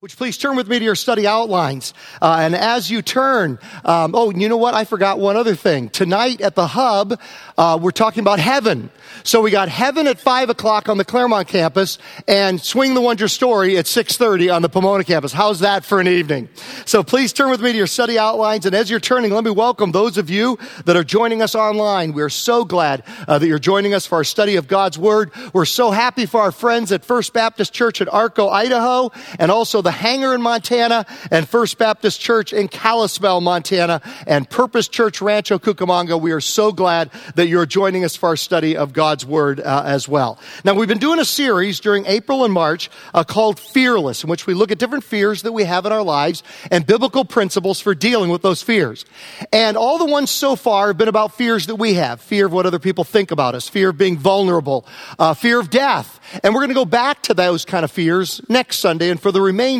You please turn with me to your study outlines? Uh, and as you turn, um, oh, you know what? I forgot one other thing. Tonight at the Hub, uh, we're talking about heaven. So we got heaven at five o'clock on the Claremont campus, and swing the wonder story at six thirty on the Pomona campus. How's that for an evening? So please turn with me to your study outlines, and as you're turning, let me welcome those of you that are joining us online. We're so glad uh, that you're joining us for our study of God's Word. We're so happy for our friends at First Baptist Church at Arco, Idaho, and also the Hangar in Montana, and First Baptist Church in Kalispell, Montana, and Purpose Church Rancho Cucamonga. We are so glad that you're joining us for our study of God's Word uh, as well. Now, we've been doing a series during April and March uh, called Fearless, in which we look at different fears that we have in our lives and biblical principles for dealing with those fears. And all the ones so far have been about fears that we have fear of what other people think about us, fear of being vulnerable, uh, fear of death. And we're going to go back to those kind of fears next Sunday and for the remainder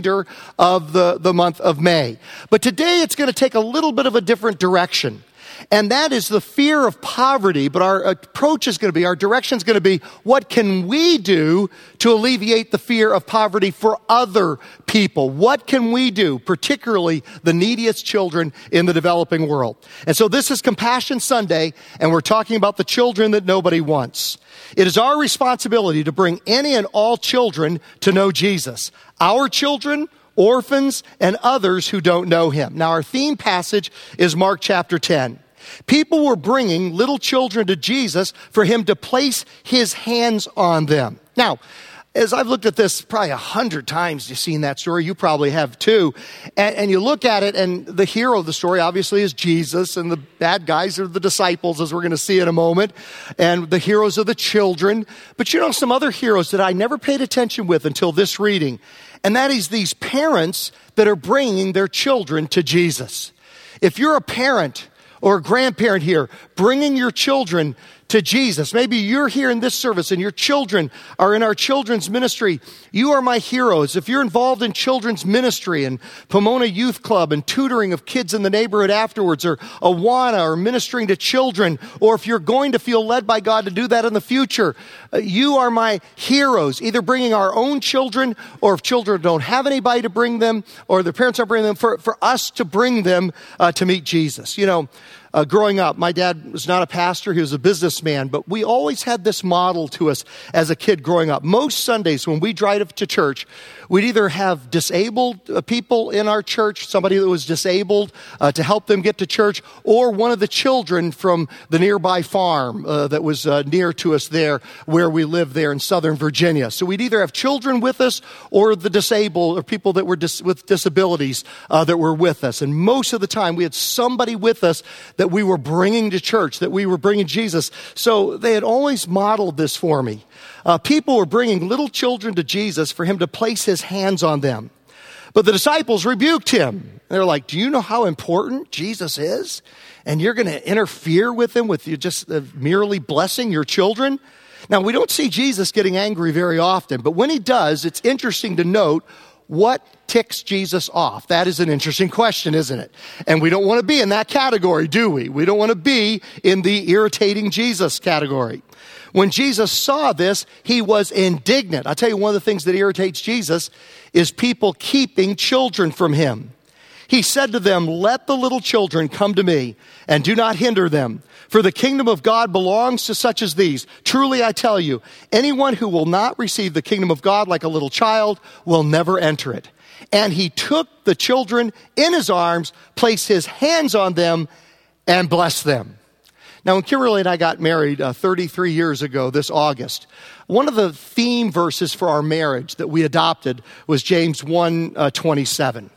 of the, the month of May. But today it's going to take a little bit of a different direction. And that is the fear of poverty. But our approach is going to be, our direction is going to be, what can we do to alleviate the fear of poverty for other people? What can we do, particularly the neediest children in the developing world? And so this is Compassion Sunday, and we're talking about the children that nobody wants. It is our responsibility to bring any and all children to know Jesus. Our children, orphans, and others who don't know him. Now, our theme passage is Mark chapter 10. People were bringing little children to Jesus for him to place his hands on them. Now, as I've looked at this probably a hundred times, you've seen that story. You probably have too. And, and, you look at it, and the hero of the story obviously is Jesus, and the bad guys are the disciples, as we're going to see in a moment. And the heroes are the children. But you know, some other heroes that I never paid attention with until this reading. And that is these parents that are bringing their children to Jesus. If you're a parent or a grandparent here, bringing your children to Jesus. Maybe you're here in this service and your children are in our children's ministry. You are my heroes. If you're involved in children's ministry and Pomona Youth Club and tutoring of kids in the neighborhood afterwards or Awana or ministering to children, or if you're going to feel led by God to do that in the future, uh, you are my heroes, either bringing our own children or if children don't have anybody to bring them or their parents aren't bringing them for, for us to bring them uh, to meet Jesus. You know, uh, growing up, my dad was not a pastor, he was a businessman, but we always had this model to us as a kid growing up. Most Sundays when we drive to church, we'd either have disabled uh, people in our church, somebody that was disabled uh, to help them get to church, or one of the children from the nearby farm uh, that was uh, near to us there where we live there in Southern Virginia. So we'd either have children with us or the disabled or people that were dis- with disabilities uh, that were with us. And most of the time we had somebody with us that we were bringing to church, that we were bringing Jesus. So they had always modeled this for me. Uh, people were bringing little children to Jesus for him to place his hands on them. But the disciples rebuked him. They're like, Do you know how important Jesus is? And you're going to interfere with him with you just uh, merely blessing your children? Now, we don't see Jesus getting angry very often, but when he does, it's interesting to note what ticks Jesus off? That is an interesting question, isn't it? And we don't want to be in that category, do we? We don't want to be in the irritating Jesus category. When Jesus saw this, he was indignant. I tell you, one of the things that irritates Jesus is people keeping children from him. He said to them, Let the little children come to me and do not hinder them, for the kingdom of God belongs to such as these. Truly I tell you, anyone who will not receive the kingdom of God like a little child will never enter it. And he took the children in his arms, placed his hands on them, and blessed them. Now, when Kimberly and I got married uh, 33 years ago this August, one of the theme verses for our marriage that we adopted was James 1 uh, 27.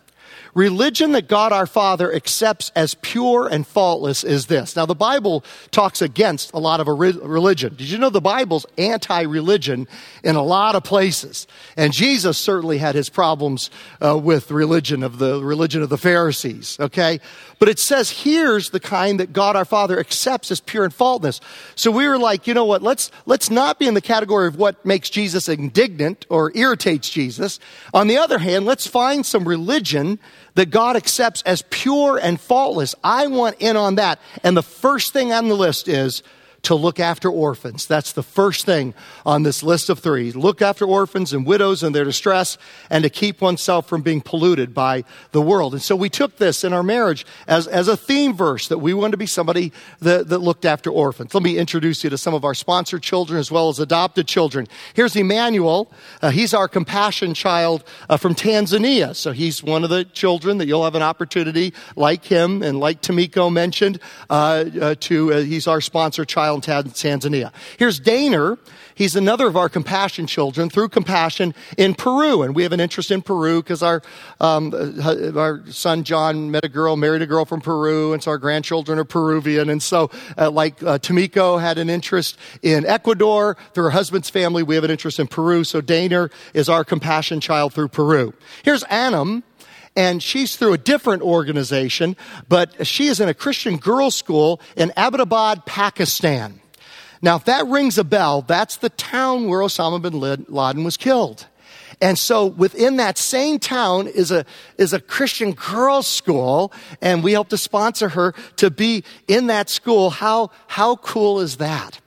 Religion that God our Father accepts as pure and faultless is this. Now, the Bible talks against a lot of religion. Did you know the Bible's anti religion in a lot of places? And Jesus certainly had his problems uh, with religion, of the religion of the Pharisees, okay? But it says here's the kind that God our Father accepts as pure and faultless. So we were like, you know what? Let's, let's not be in the category of what makes Jesus indignant or irritates Jesus. On the other hand, let's find some religion that God accepts as pure and faultless. I want in on that. And the first thing on the list is to look after orphans. That's the first thing on this list of three. Look after orphans and widows in their distress and to keep oneself from being polluted by the world. And so we took this in our marriage as, as a theme verse that we wanted to be somebody that, that looked after orphans. Let me introduce you to some of our sponsored children as well as adopted children. Here's Emmanuel. Uh, he's our compassion child uh, from Tanzania. So he's one of the children that you'll have an opportunity like him and like Tamiko mentioned uh, uh to, uh, he's our sponsor child in Tanzania. Here's Daner. He's another of our compassion children through compassion in Peru. And we have an interest in Peru because our, um, uh, our son John met a girl, married a girl from Peru. And so our grandchildren are Peruvian. And so, uh, like uh, Tamiko had an interest in Ecuador through her husband's family, we have an interest in Peru. So Daner is our compassion child through Peru. Here's Anam and she's through a different organization, but she is in a Christian girls' school in Abbottabad, Pakistan. Now, if that rings a bell, that's the town where Osama bin Laden was killed. And so within that same town is a, is a Christian girls' school, and we helped to sponsor her to be in that school. How, how cool is that?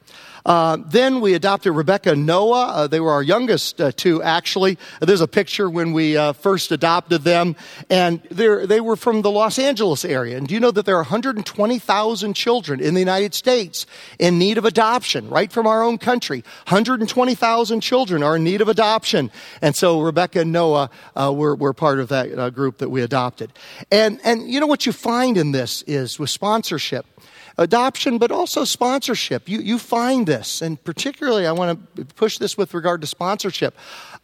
Uh, then we adopted Rebecca and Noah. Uh, they were our youngest uh, two, actually. There's a picture when we uh, first adopted them, and they were from the Los Angeles area. And do you know that there are 120,000 children in the United States in need of adoption, right from our own country? 120,000 children are in need of adoption. And so Rebecca and Noah uh, were, were part of that group that we adopted. And, and you know what you find in this is with sponsorship, adoption, but also sponsorship. You, you find this, and particularly I want to push this with regard to sponsorship.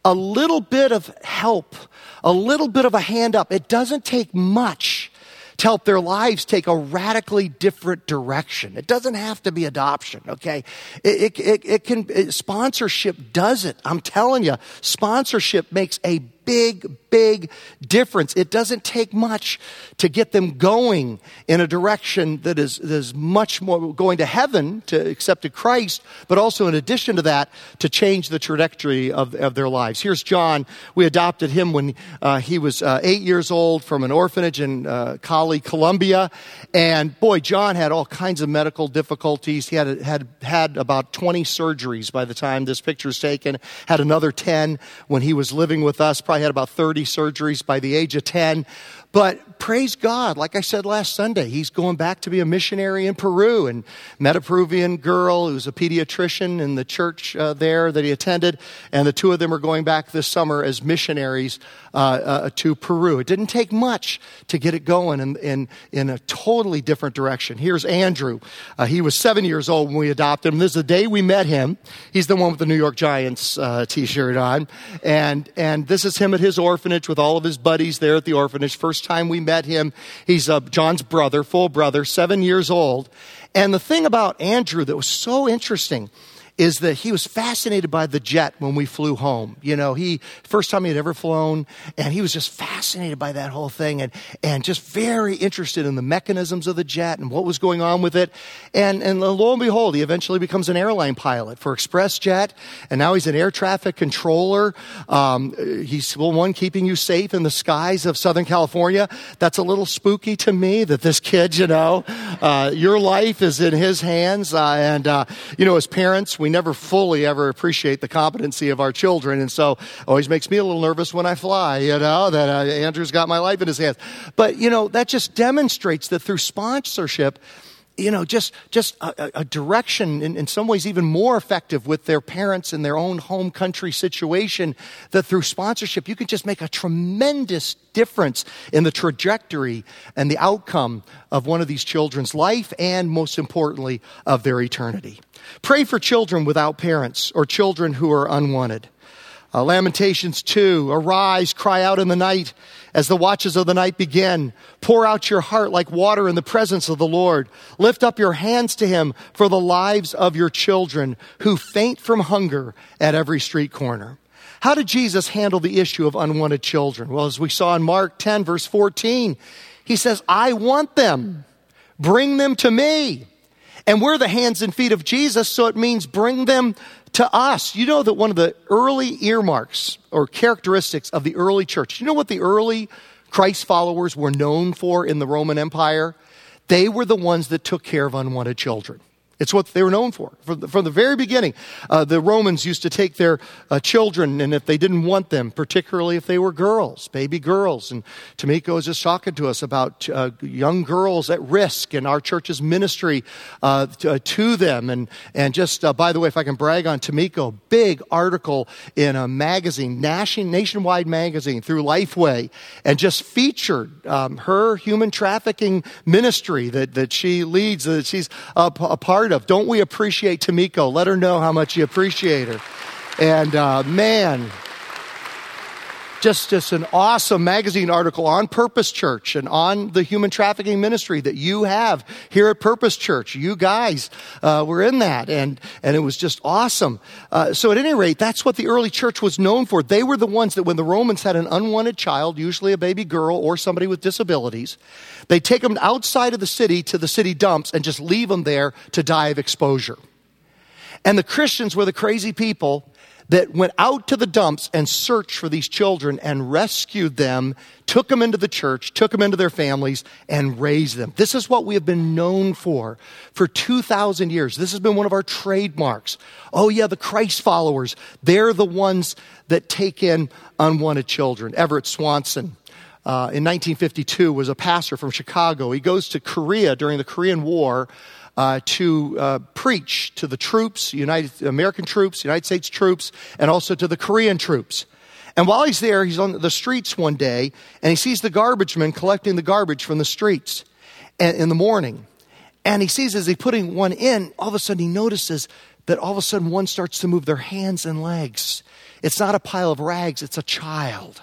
A little bit of help, a little bit of a hand up. It doesn't take much to help their lives take a radically different direction. It doesn't have to be adoption, okay? It, it, it, it can, it, sponsorship does it. I'm telling you, sponsorship makes a big, big difference. It doesn't take much to get them going in a direction that is, that is much more going to heaven to accept Christ, but also in addition to that, to change the trajectory of, of their lives. Here's John. We adopted him when uh, he was uh, eight years old from an orphanage in uh, Cali, Colombia. And boy, John had all kinds of medical difficulties. He had, had, had about 20 surgeries by the time this picture is taken, had another 10 when he was living with us probably had about 30 surgeries by the age of 10. But praise God, like I said last Sunday, he's going back to be a missionary in Peru and met a Peruvian girl who's a pediatrician in the church uh, there that he attended. And the two of them are going back this summer as missionaries uh, uh, to Peru. It didn't take much to get it going in, in, in a totally different direction. Here's Andrew. Uh, he was seven years old when we adopted him. This is the day we met him. He's the one with the New York Giants uh, t shirt on. And, and this is him at his orphanage with all of his buddies there at the orphanage. First time we met him, he's uh, John's brother, full brother, seven years old. And the thing about Andrew that was so interesting is that he was fascinated by the jet when we flew home. You know, he, first time he had ever flown, and he was just fascinated by that whole thing and, and just very interested in the mechanisms of the jet and what was going on with it. And, and lo and behold, he eventually becomes an airline pilot for ExpressJet, and now he's an air traffic controller. Um, he's, one, keeping you safe in the skies of Southern California. That's a little spooky to me that this kid, you know, uh, your life is in his hands. Uh, and, uh, you know, as parents, we never fully ever appreciate the competency of our children. And so always makes me a little nervous when I fly, you know, that uh, Andrew's got my life in his hands. But, you know, that just demonstrates that through sponsorship, you know, just, just a, a direction in, in, some ways even more effective with their parents in their own home country situation, that through sponsorship, you can just make a tremendous difference in the trajectory and the outcome of one of these children's life and most importantly, of their eternity. Pray for children without parents or children who are unwanted. Uh, Lamentations 2 Arise, cry out in the night as the watches of the night begin. Pour out your heart like water in the presence of the Lord. Lift up your hands to Him for the lives of your children who faint from hunger at every street corner. How did Jesus handle the issue of unwanted children? Well, as we saw in Mark 10, verse 14, He says, I want them. Bring them to me. And we're the hands and feet of Jesus, so it means bring them to us. You know that one of the early earmarks or characteristics of the early church, you know what the early Christ followers were known for in the Roman Empire? They were the ones that took care of unwanted children. It's what they were known for. From the, from the very beginning, uh, the Romans used to take their uh, children, and if they didn't want them, particularly if they were girls, baby girls, and Tamiko was just talking to us about uh, young girls at risk and our church's ministry uh, to, uh, to, them. And, and just, uh, by the way, if I can brag on Tamiko, big article in a magazine, nation, nationwide magazine through Lifeway, and just featured um, her human trafficking ministry that, that she leads, that she's a, a part of. Don't we appreciate Tamiko? Let her know how much you appreciate her. And uh, man, just, just an awesome magazine article on Purpose Church and on the human trafficking ministry that you have here at Purpose Church. You guys uh, were in that, and, and it was just awesome. Uh, so, at any rate, that's what the early church was known for. They were the ones that when the Romans had an unwanted child, usually a baby girl or somebody with disabilities, they take them outside of the city to the city dumps and just leave them there to die of exposure. And the Christians were the crazy people that went out to the dumps and searched for these children and rescued them, took them into the church, took them into their families, and raised them. This is what we have been known for for 2,000 years. This has been one of our trademarks. Oh, yeah, the Christ followers, they're the ones that take in unwanted children. Everett Swanson. Uh, in 1952 was a pastor from Chicago. He goes to Korea during the Korean War uh, to uh, preach to the troops, United American troops, United States troops, and also to the Korean troops. And while he's there, he's on the streets one day, and he sees the garbage men collecting the garbage from the streets in the morning. And he sees as he's putting one in, all of a sudden he notices that all of a sudden one starts to move their hands and legs. It's not a pile of rags, it's a child.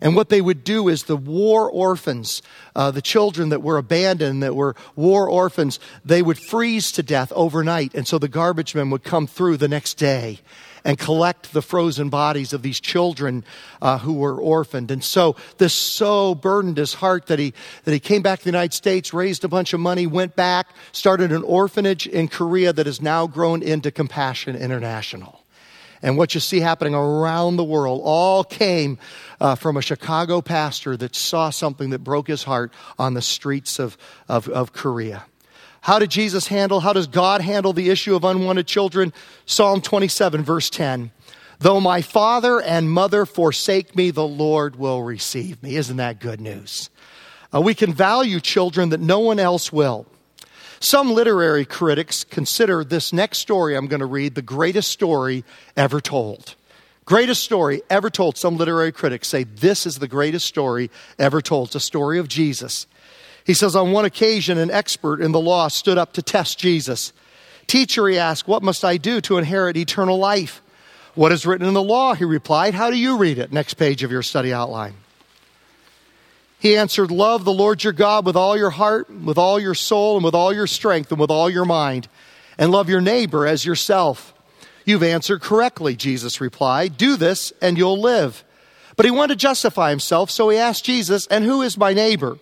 And what they would do is the war orphans, uh, the children that were abandoned, that were war orphans, they would freeze to death overnight. And so the garbage men would come through the next day and collect the frozen bodies of these children uh, who were orphaned. And so this so burdened his heart that he, that he came back to the United States, raised a bunch of money, went back, started an orphanage in Korea that has now grown into Compassion International and what you see happening around the world all came uh, from a Chicago pastor that saw something that broke his heart on the streets of, of, of Korea. How did Jesus handle, how does God handle the issue of unwanted children? Psalm 27, verse 10. Though my father and mother forsake me, the Lord will receive me. Isn't that good news? Uh, we can value children that no one else will. Some literary critics consider this next story I'm going to read the greatest story ever told. Greatest story ever told. Some literary critics say this is the greatest story ever told. It's a story of Jesus. He says, On one occasion, an expert in the law stood up to test Jesus. Teacher, he asked, What must I do to inherit eternal life? What is written in the law? He replied. How do you read it? Next page of your study outline. He answered, Love the Lord your God with all your heart, with all your soul, and with all your strength, and with all your mind, and love your neighbor as yourself. You've answered correctly, Jesus replied. Do this, and you'll live. But he wanted to justify himself, so he asked Jesus, And who is my neighbor?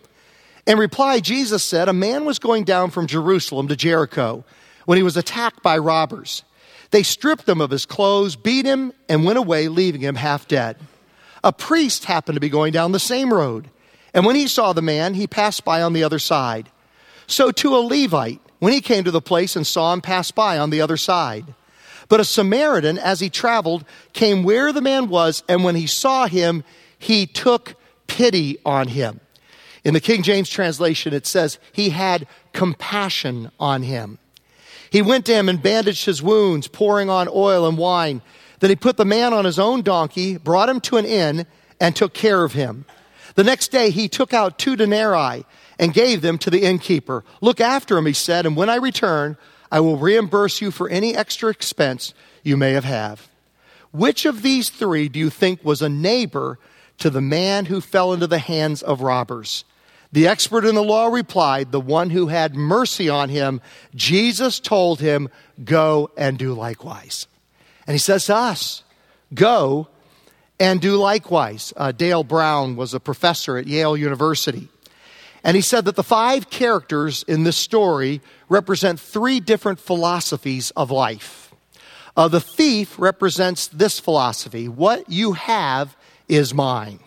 In reply, Jesus said, A man was going down from Jerusalem to Jericho when he was attacked by robbers. They stripped him of his clothes, beat him, and went away, leaving him half dead. A priest happened to be going down the same road. And when he saw the man, he passed by on the other side. So to a Levite, when he came to the place and saw him, pass by on the other side. But a Samaritan, as he traveled, came where the man was, and when he saw him, he took pity on him. In the King James translation, it says, he had compassion on him. He went to him and bandaged his wounds, pouring on oil and wine. Then he put the man on his own donkey, brought him to an inn, and took care of him. The next day he took out two denarii and gave them to the innkeeper. Look after him, he said, and when I return, I will reimburse you for any extra expense you may have had. Which of these three do you think was a neighbor to the man who fell into the hands of robbers? The expert in the law replied, The one who had mercy on him. Jesus told him, Go and do likewise. And he says to us, Go and do likewise. Uh, Dale Brown was a professor at Yale University. And he said that the five characters in this story represent three different philosophies of life. Uh, the thief represents this philosophy what you have is mine.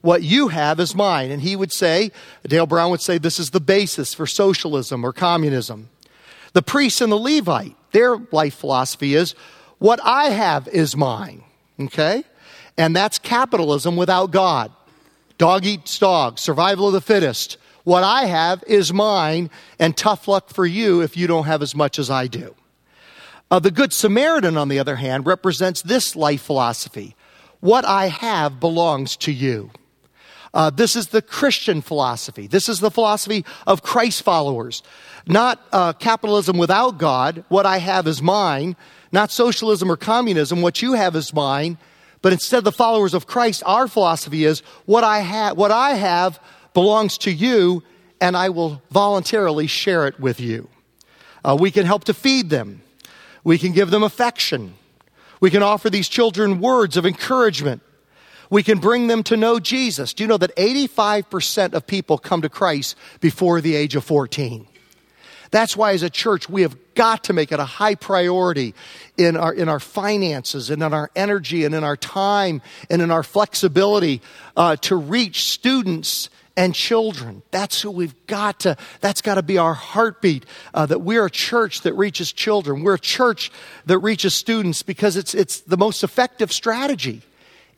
What you have is mine. And he would say, Dale Brown would say, this is the basis for socialism or communism. The priest and the Levite, their life philosophy is what I have is mine. Okay? And that's capitalism without God. Dog eats dog, survival of the fittest. What I have is mine, and tough luck for you if you don't have as much as I do. Uh, the Good Samaritan, on the other hand, represents this life philosophy what I have belongs to you. Uh, this is the Christian philosophy. This is the philosophy of Christ followers. Not uh, capitalism without God, what I have is mine. Not socialism or communism, what you have is mine. But instead, the followers of Christ, our philosophy is what I, ha- what I have belongs to you, and I will voluntarily share it with you. Uh, we can help to feed them, we can give them affection, we can offer these children words of encouragement. We can bring them to know Jesus. Do you know that 85% of people come to Christ before the age of 14? That's why, as a church, we have got to make it a high priority in our, in our finances and in our energy and in our time and in our flexibility uh, to reach students and children. That's who we've got to, that's got to be our heartbeat. Uh, that we're a church that reaches children. We're a church that reaches students because it's, it's the most effective strategy.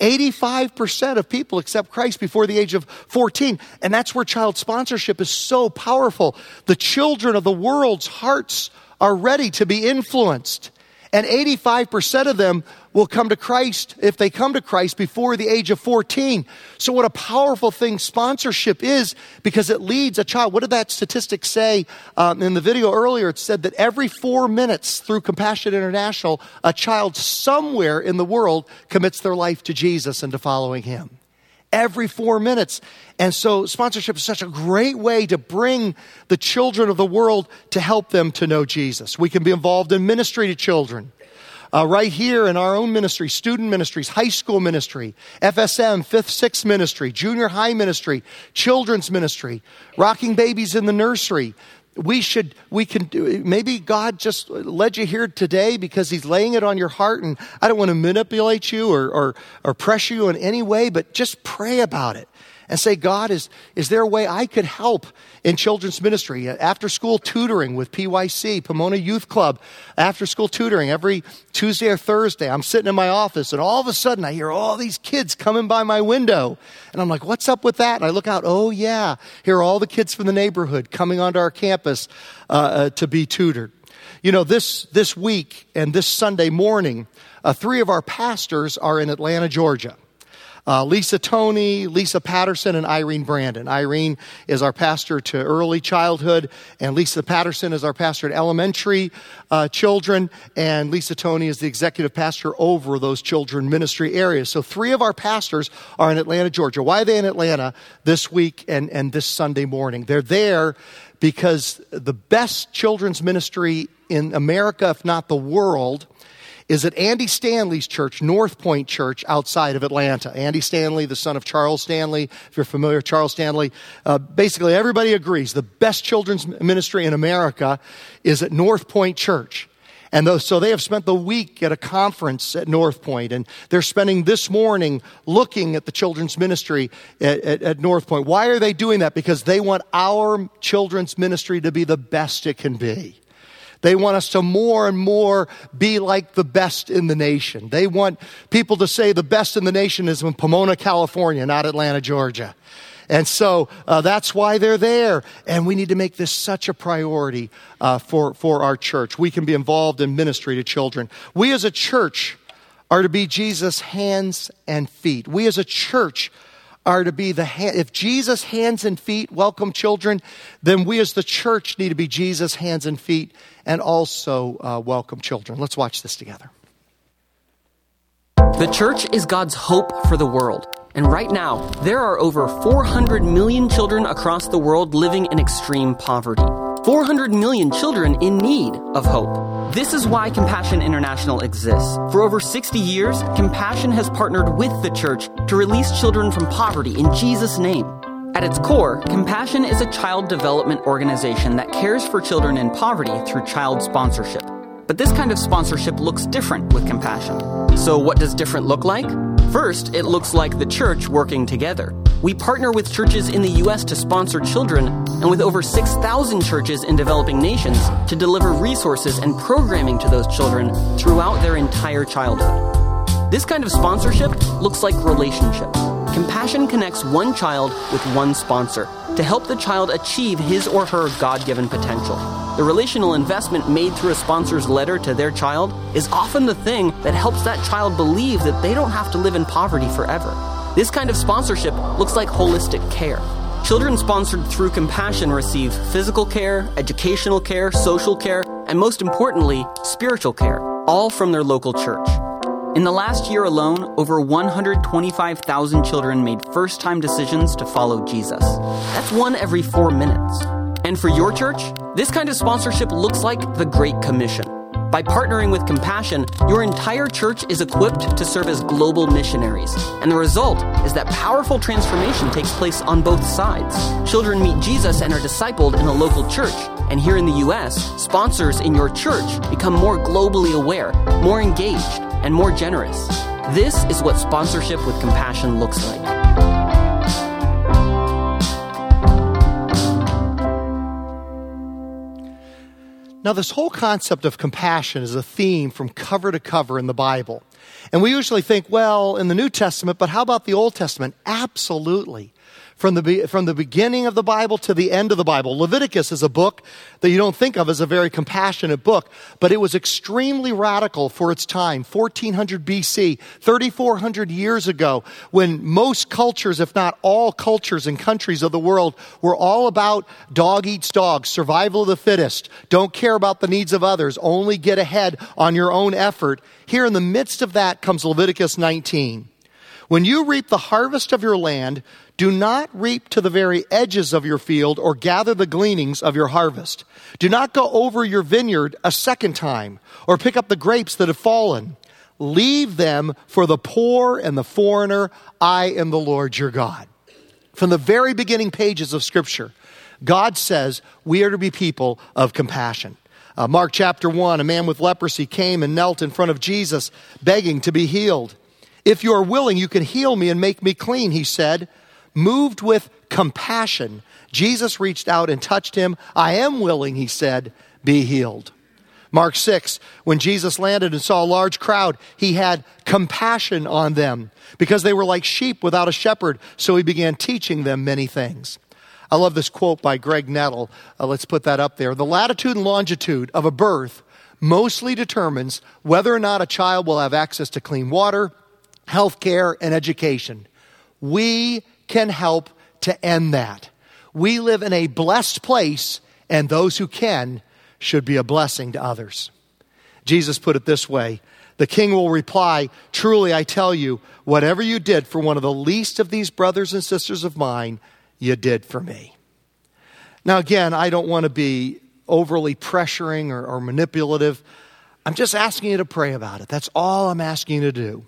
85% of people accept Christ before the age of 14. And that's where child sponsorship is so powerful. The children of the world's hearts are ready to be influenced. And 85% of them will come to Christ if they come to Christ before the age of 14. So, what a powerful thing sponsorship is because it leads a child. What did that statistic say um, in the video earlier? It said that every four minutes through Compassion International, a child somewhere in the world commits their life to Jesus and to following Him every four minutes. And so sponsorship is such a great way to bring the children of the world to help them to know Jesus. We can be involved in ministry to children. Uh, right here in our own ministry, student ministries, high school ministry, FSM, fifth, sixth ministry, junior high ministry, children's ministry, rocking babies in the nursery, we should we can do maybe god just led you here today because he's laying it on your heart and i don't want to manipulate you or, or, or pressure you in any way but just pray about it and say, God, is, is there a way I could help in children's ministry? After school tutoring with PYC, Pomona Youth Club, after school tutoring every Tuesday or Thursday. I'm sitting in my office and all of a sudden I hear all these kids coming by my window. And I'm like, what's up with that? And I look out, oh yeah, here are all the kids from the neighborhood coming onto our campus uh, uh, to be tutored. You know, this, this week and this Sunday morning, uh, three of our pastors are in Atlanta, Georgia. Uh, Lisa Tony, Lisa Patterson, and Irene Brandon. Irene is our pastor to early childhood, and Lisa Patterson is our pastor to elementary uh, children, and Lisa Tony is the executive pastor over those children ministry areas. So three of our pastors are in Atlanta, Georgia. Why are they in Atlanta this week and, and this Sunday morning? They're there because the best children's ministry in America, if not the world, is at Andy Stanley's church, North Point Church, outside of Atlanta. Andy Stanley, the son of Charles Stanley, if you're familiar with Charles Stanley, uh, basically everybody agrees the best children's ministry in America is at North Point Church. And those, so they have spent the week at a conference at North Point, and they're spending this morning looking at the children's ministry at, at, at North Point. Why are they doing that? Because they want our children's ministry to be the best it can be. They want us to more and more be like the best in the nation. They want people to say the best in the nation is in Pomona, California, not Atlanta, Georgia. And so uh, that's why they're there. And we need to make this such a priority uh, for, for our church. We can be involved in ministry to children. We as a church are to be Jesus' hands and feet. We as a church are to be the hand. If Jesus' hands and feet welcome children, then we as the church need to be Jesus' hands and feet and also uh, welcome children. Let's watch this together. The church is God's hope for the world. And right now, there are over 400 million children across the world living in extreme poverty. 400 million children in need of hope. This is why Compassion International exists. For over 60 years, Compassion has partnered with the church to release children from poverty in Jesus' name. At its core, Compassion is a child development organization that cares for children in poverty through child sponsorship. But this kind of sponsorship looks different with Compassion. So, what does different look like? First, it looks like the church working together. We partner with churches in the U.S. to sponsor children and with over 6,000 churches in developing nations to deliver resources and programming to those children throughout their entire childhood. This kind of sponsorship looks like relationship. Compassion connects one child with one sponsor to help the child achieve his or her God given potential. The relational investment made through a sponsor's letter to their child is often the thing that helps that child believe that they don't have to live in poverty forever. This kind of sponsorship looks like holistic care. Children sponsored through Compassion receive physical care, educational care, social care, and most importantly, spiritual care, all from their local church. In the last year alone, over 125,000 children made first time decisions to follow Jesus. That's one every four minutes. And for your church, this kind of sponsorship looks like the Great Commission. By partnering with Compassion, your entire church is equipped to serve as global missionaries. And the result is that powerful transformation takes place on both sides. Children meet Jesus and are discipled in a local church. And here in the U.S., sponsors in your church become more globally aware, more engaged, and more generous. This is what sponsorship with compassion looks like. Now, this whole concept of compassion is a theme from cover to cover in the Bible. And we usually think, well, in the New Testament, but how about the Old Testament? Absolutely from the, from the beginning of the Bible to the end of the Bible. Leviticus is a book that you don't think of as a very compassionate book, but it was extremely radical for its time. 1400 BC, 3400 years ago, when most cultures, if not all cultures and countries of the world, were all about dog eats dog, survival of the fittest, don't care about the needs of others, only get ahead on your own effort. Here in the midst of that comes Leviticus 19. When you reap the harvest of your land, do not reap to the very edges of your field or gather the gleanings of your harvest. Do not go over your vineyard a second time or pick up the grapes that have fallen. Leave them for the poor and the foreigner. I am the Lord your God. From the very beginning pages of Scripture, God says we are to be people of compassion. Uh, Mark chapter 1, a man with leprosy came and knelt in front of Jesus, begging to be healed. If you are willing, you can heal me and make me clean, he said. Moved with compassion, Jesus reached out and touched him. I am willing, he said, be healed. Mark 6, when Jesus landed and saw a large crowd, he had compassion on them because they were like sheep without a shepherd, so he began teaching them many things. I love this quote by Greg Nettle. Uh, let's put that up there. The latitude and longitude of a birth mostly determines whether or not a child will have access to clean water, health care, and education. We can help to end that. We live in a blessed place, and those who can should be a blessing to others. Jesus put it this way The king will reply, Truly I tell you, whatever you did for one of the least of these brothers and sisters of mine, you did for me. Now, again, I don't want to be overly pressuring or, or manipulative. I'm just asking you to pray about it. That's all I'm asking you to do.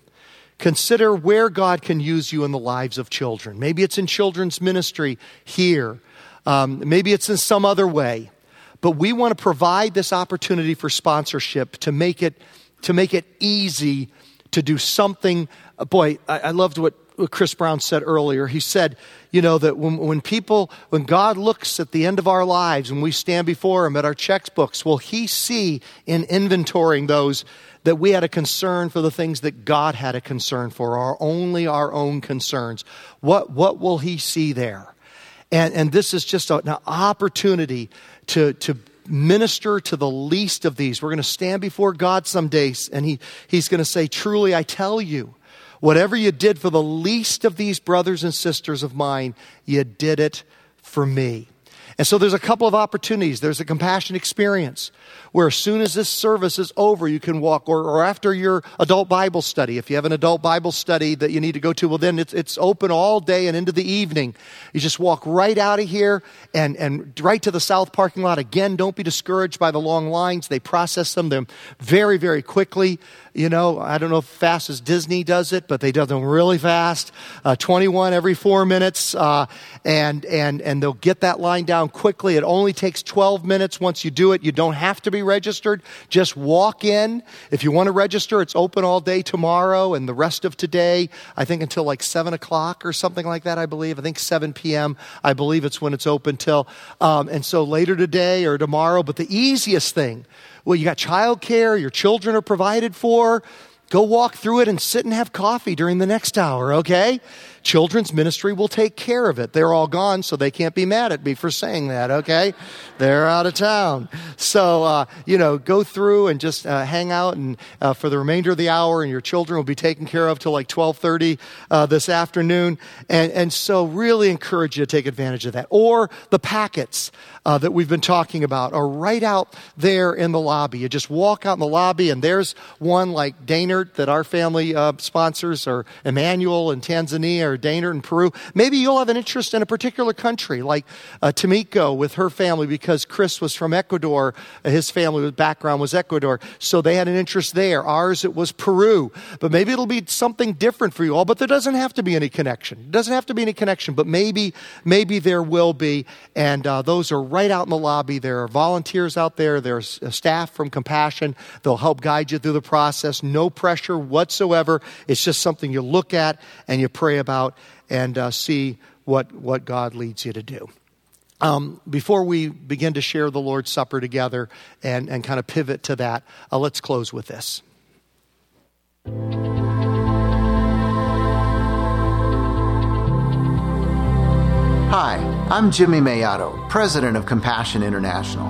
Consider where God can use you in the lives of children. Maybe it's in children's ministry here, um, maybe it's in some other way. But we want to provide this opportunity for sponsorship to make it, to make it easy to do something. Uh, boy, I, I loved what Chris Brown said earlier. He said, you know, that when, when people, when God looks at the end of our lives and we stand before Him at our checkbooks, will He see in inventorying those that we had a concern for the things that God had a concern for, our only our own concerns. What, what will He see there? And, and this is just an opportunity to, to minister to the least of these. We're going to stand before God some days, and he, He's going to say, Truly, I tell you, whatever you did for the least of these brothers and sisters of mine, you did it for me. And so there's a couple of opportunities. There's a compassion experience where as soon as this service is over, you can walk, or, or after your adult Bible study. If you have an adult Bible study that you need to go to, well, then it's, it's open all day and into the evening. You just walk right out of here and, and right to the south parking lot. Again, don't be discouraged by the long lines. They process them, them very, very quickly. You know, I don't know if fast as Disney does it, but they do them really fast. Uh, 21 every four minutes. Uh, and, and, and they'll get that line down around quickly. It only takes 12 minutes once you do it. You don't have to be registered. Just walk in. If you want to register, it's open all day tomorrow and the rest of today, I think until like 7 o'clock or something like that, I believe. I think 7 p.m., I believe it's when it's open till. Um, and so later today or tomorrow. But the easiest thing, well, you got childcare, your children are provided for. Go walk through it and sit and have coffee during the next hour, okay? Children's ministry will take care of it. They're all gone, so they can't be mad at me for saying that, okay? They're out of town. So, uh, you know, go through and just uh, hang out and uh, for the remainder of the hour, and your children will be taken care of till like 1230 uh, this afternoon. And, and so really encourage you to take advantage of that. Or the packets uh, that we've been talking about are right out there in the lobby. You just walk out in the lobby, and there's one like Dainert that our family uh, sponsors, or Emmanuel in Tanzania, or Dainert in Peru. Maybe you'll have an interest in a particular country, like uh, Tamiko with her family, because Chris was from Ecuador. His family background was Ecuador, so they had an interest there. Ours, it was Peru. But maybe it'll be something different for you all, but there doesn't have to be any connection. It doesn't have to be any connection, but maybe, maybe there will be, and uh, those are right out in the lobby. There are volunteers out there, there's staff from Compassion. They'll help guide you through the process. No pressure whatsoever. It's just something you look at and you pray about and uh, see what, what God leads you to do. Um, before we begin to share the Lord's Supper together and, and kind of pivot to that, uh, let's close with this. Hi, I'm Jimmy Mellado, President of Compassion International.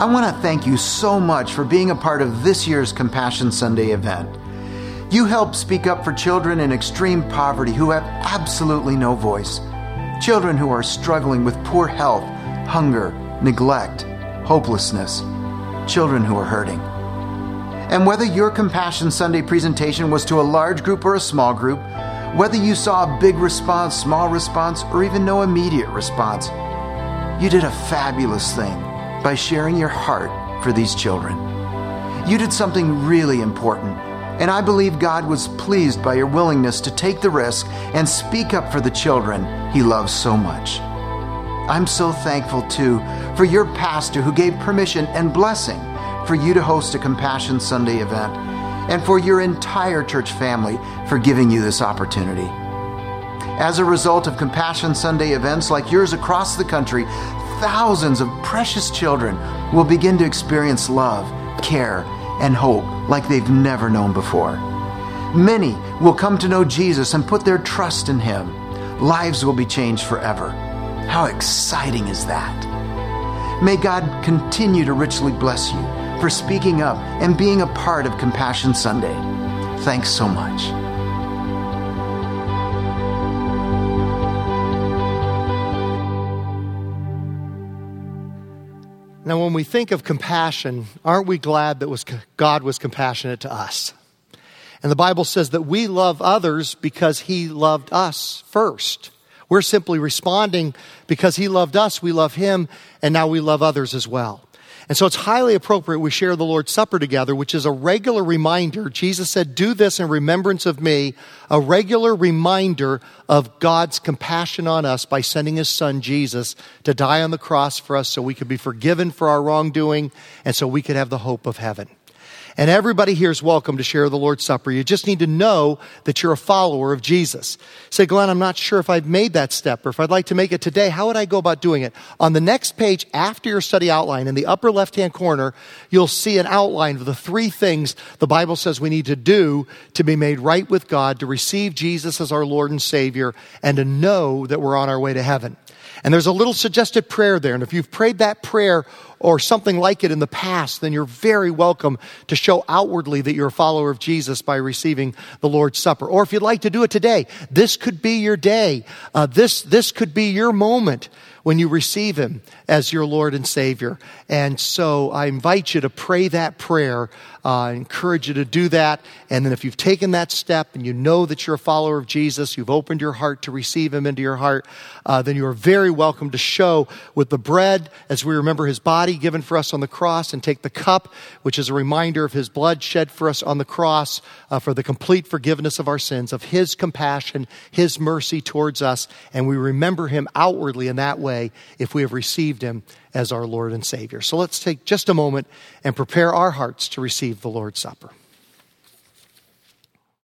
I want to thank you so much for being a part of this year's Compassion Sunday event. You help speak up for children in extreme poverty who have absolutely no voice, children who are struggling with poor health, hunger, neglect, hopelessness, children who are hurting. And whether your Compassion Sunday presentation was to a large group or a small group, whether you saw a big response, small response, or even no immediate response, you did a fabulous thing by sharing your heart for these children. You did something really important, and I believe God was pleased by your willingness to take the risk and speak up for the children He loves so much. I'm so thankful, too, for your pastor who gave permission and blessing for you to host a Compassion Sunday event and for your entire church family for giving you this opportunity. As a result of Compassion Sunday events like yours across the country, thousands of precious children will begin to experience love, care, and hope like they've never known before. Many will come to know Jesus and put their trust in Him. Lives will be changed forever. How exciting is that? May God continue to richly bless you for speaking up and being a part of Compassion Sunday. Thanks so much. Now, when we think of compassion, aren't we glad that was, God was compassionate to us? And the Bible says that we love others because He loved us first. We're simply responding because He loved us, we love Him, and now we love others as well. And so it's highly appropriate we share the Lord's Supper together, which is a regular reminder. Jesus said, Do this in remembrance of me, a regular reminder of God's compassion on us by sending his son Jesus to die on the cross for us so we could be forgiven for our wrongdoing and so we could have the hope of heaven. And everybody here is welcome to share the Lord's Supper. You just need to know that you're a follower of Jesus. Say, Glenn, I'm not sure if I've made that step or if I'd like to make it today. How would I go about doing it? On the next page after your study outline in the upper left hand corner, you'll see an outline of the three things the Bible says we need to do to be made right with God, to receive Jesus as our Lord and Savior, and to know that we're on our way to heaven. And there's a little suggested prayer there. And if you've prayed that prayer or something like it in the past, then you're very welcome to show outwardly that you're a follower of Jesus by receiving the Lord's Supper. Or if you'd like to do it today, this could be your day. Uh, this, this could be your moment when you receive Him as your Lord and Savior. And so I invite you to pray that prayer. Uh, I encourage you to do that. And then if you've taken that step and you know that you're a follower of Jesus, you've opened your heart to receive Him into your heart, uh, then you are very welcome to show with the bread as we remember His body given for us on the cross and take the cup, which is a reminder of His blood shed for us on the cross uh, for the complete forgiveness of our sins, of His compassion, His mercy towards us. And we remember Him outwardly in that way if we have received him as our Lord and Savior. So let's take just a moment and prepare our hearts to receive the Lord's Supper.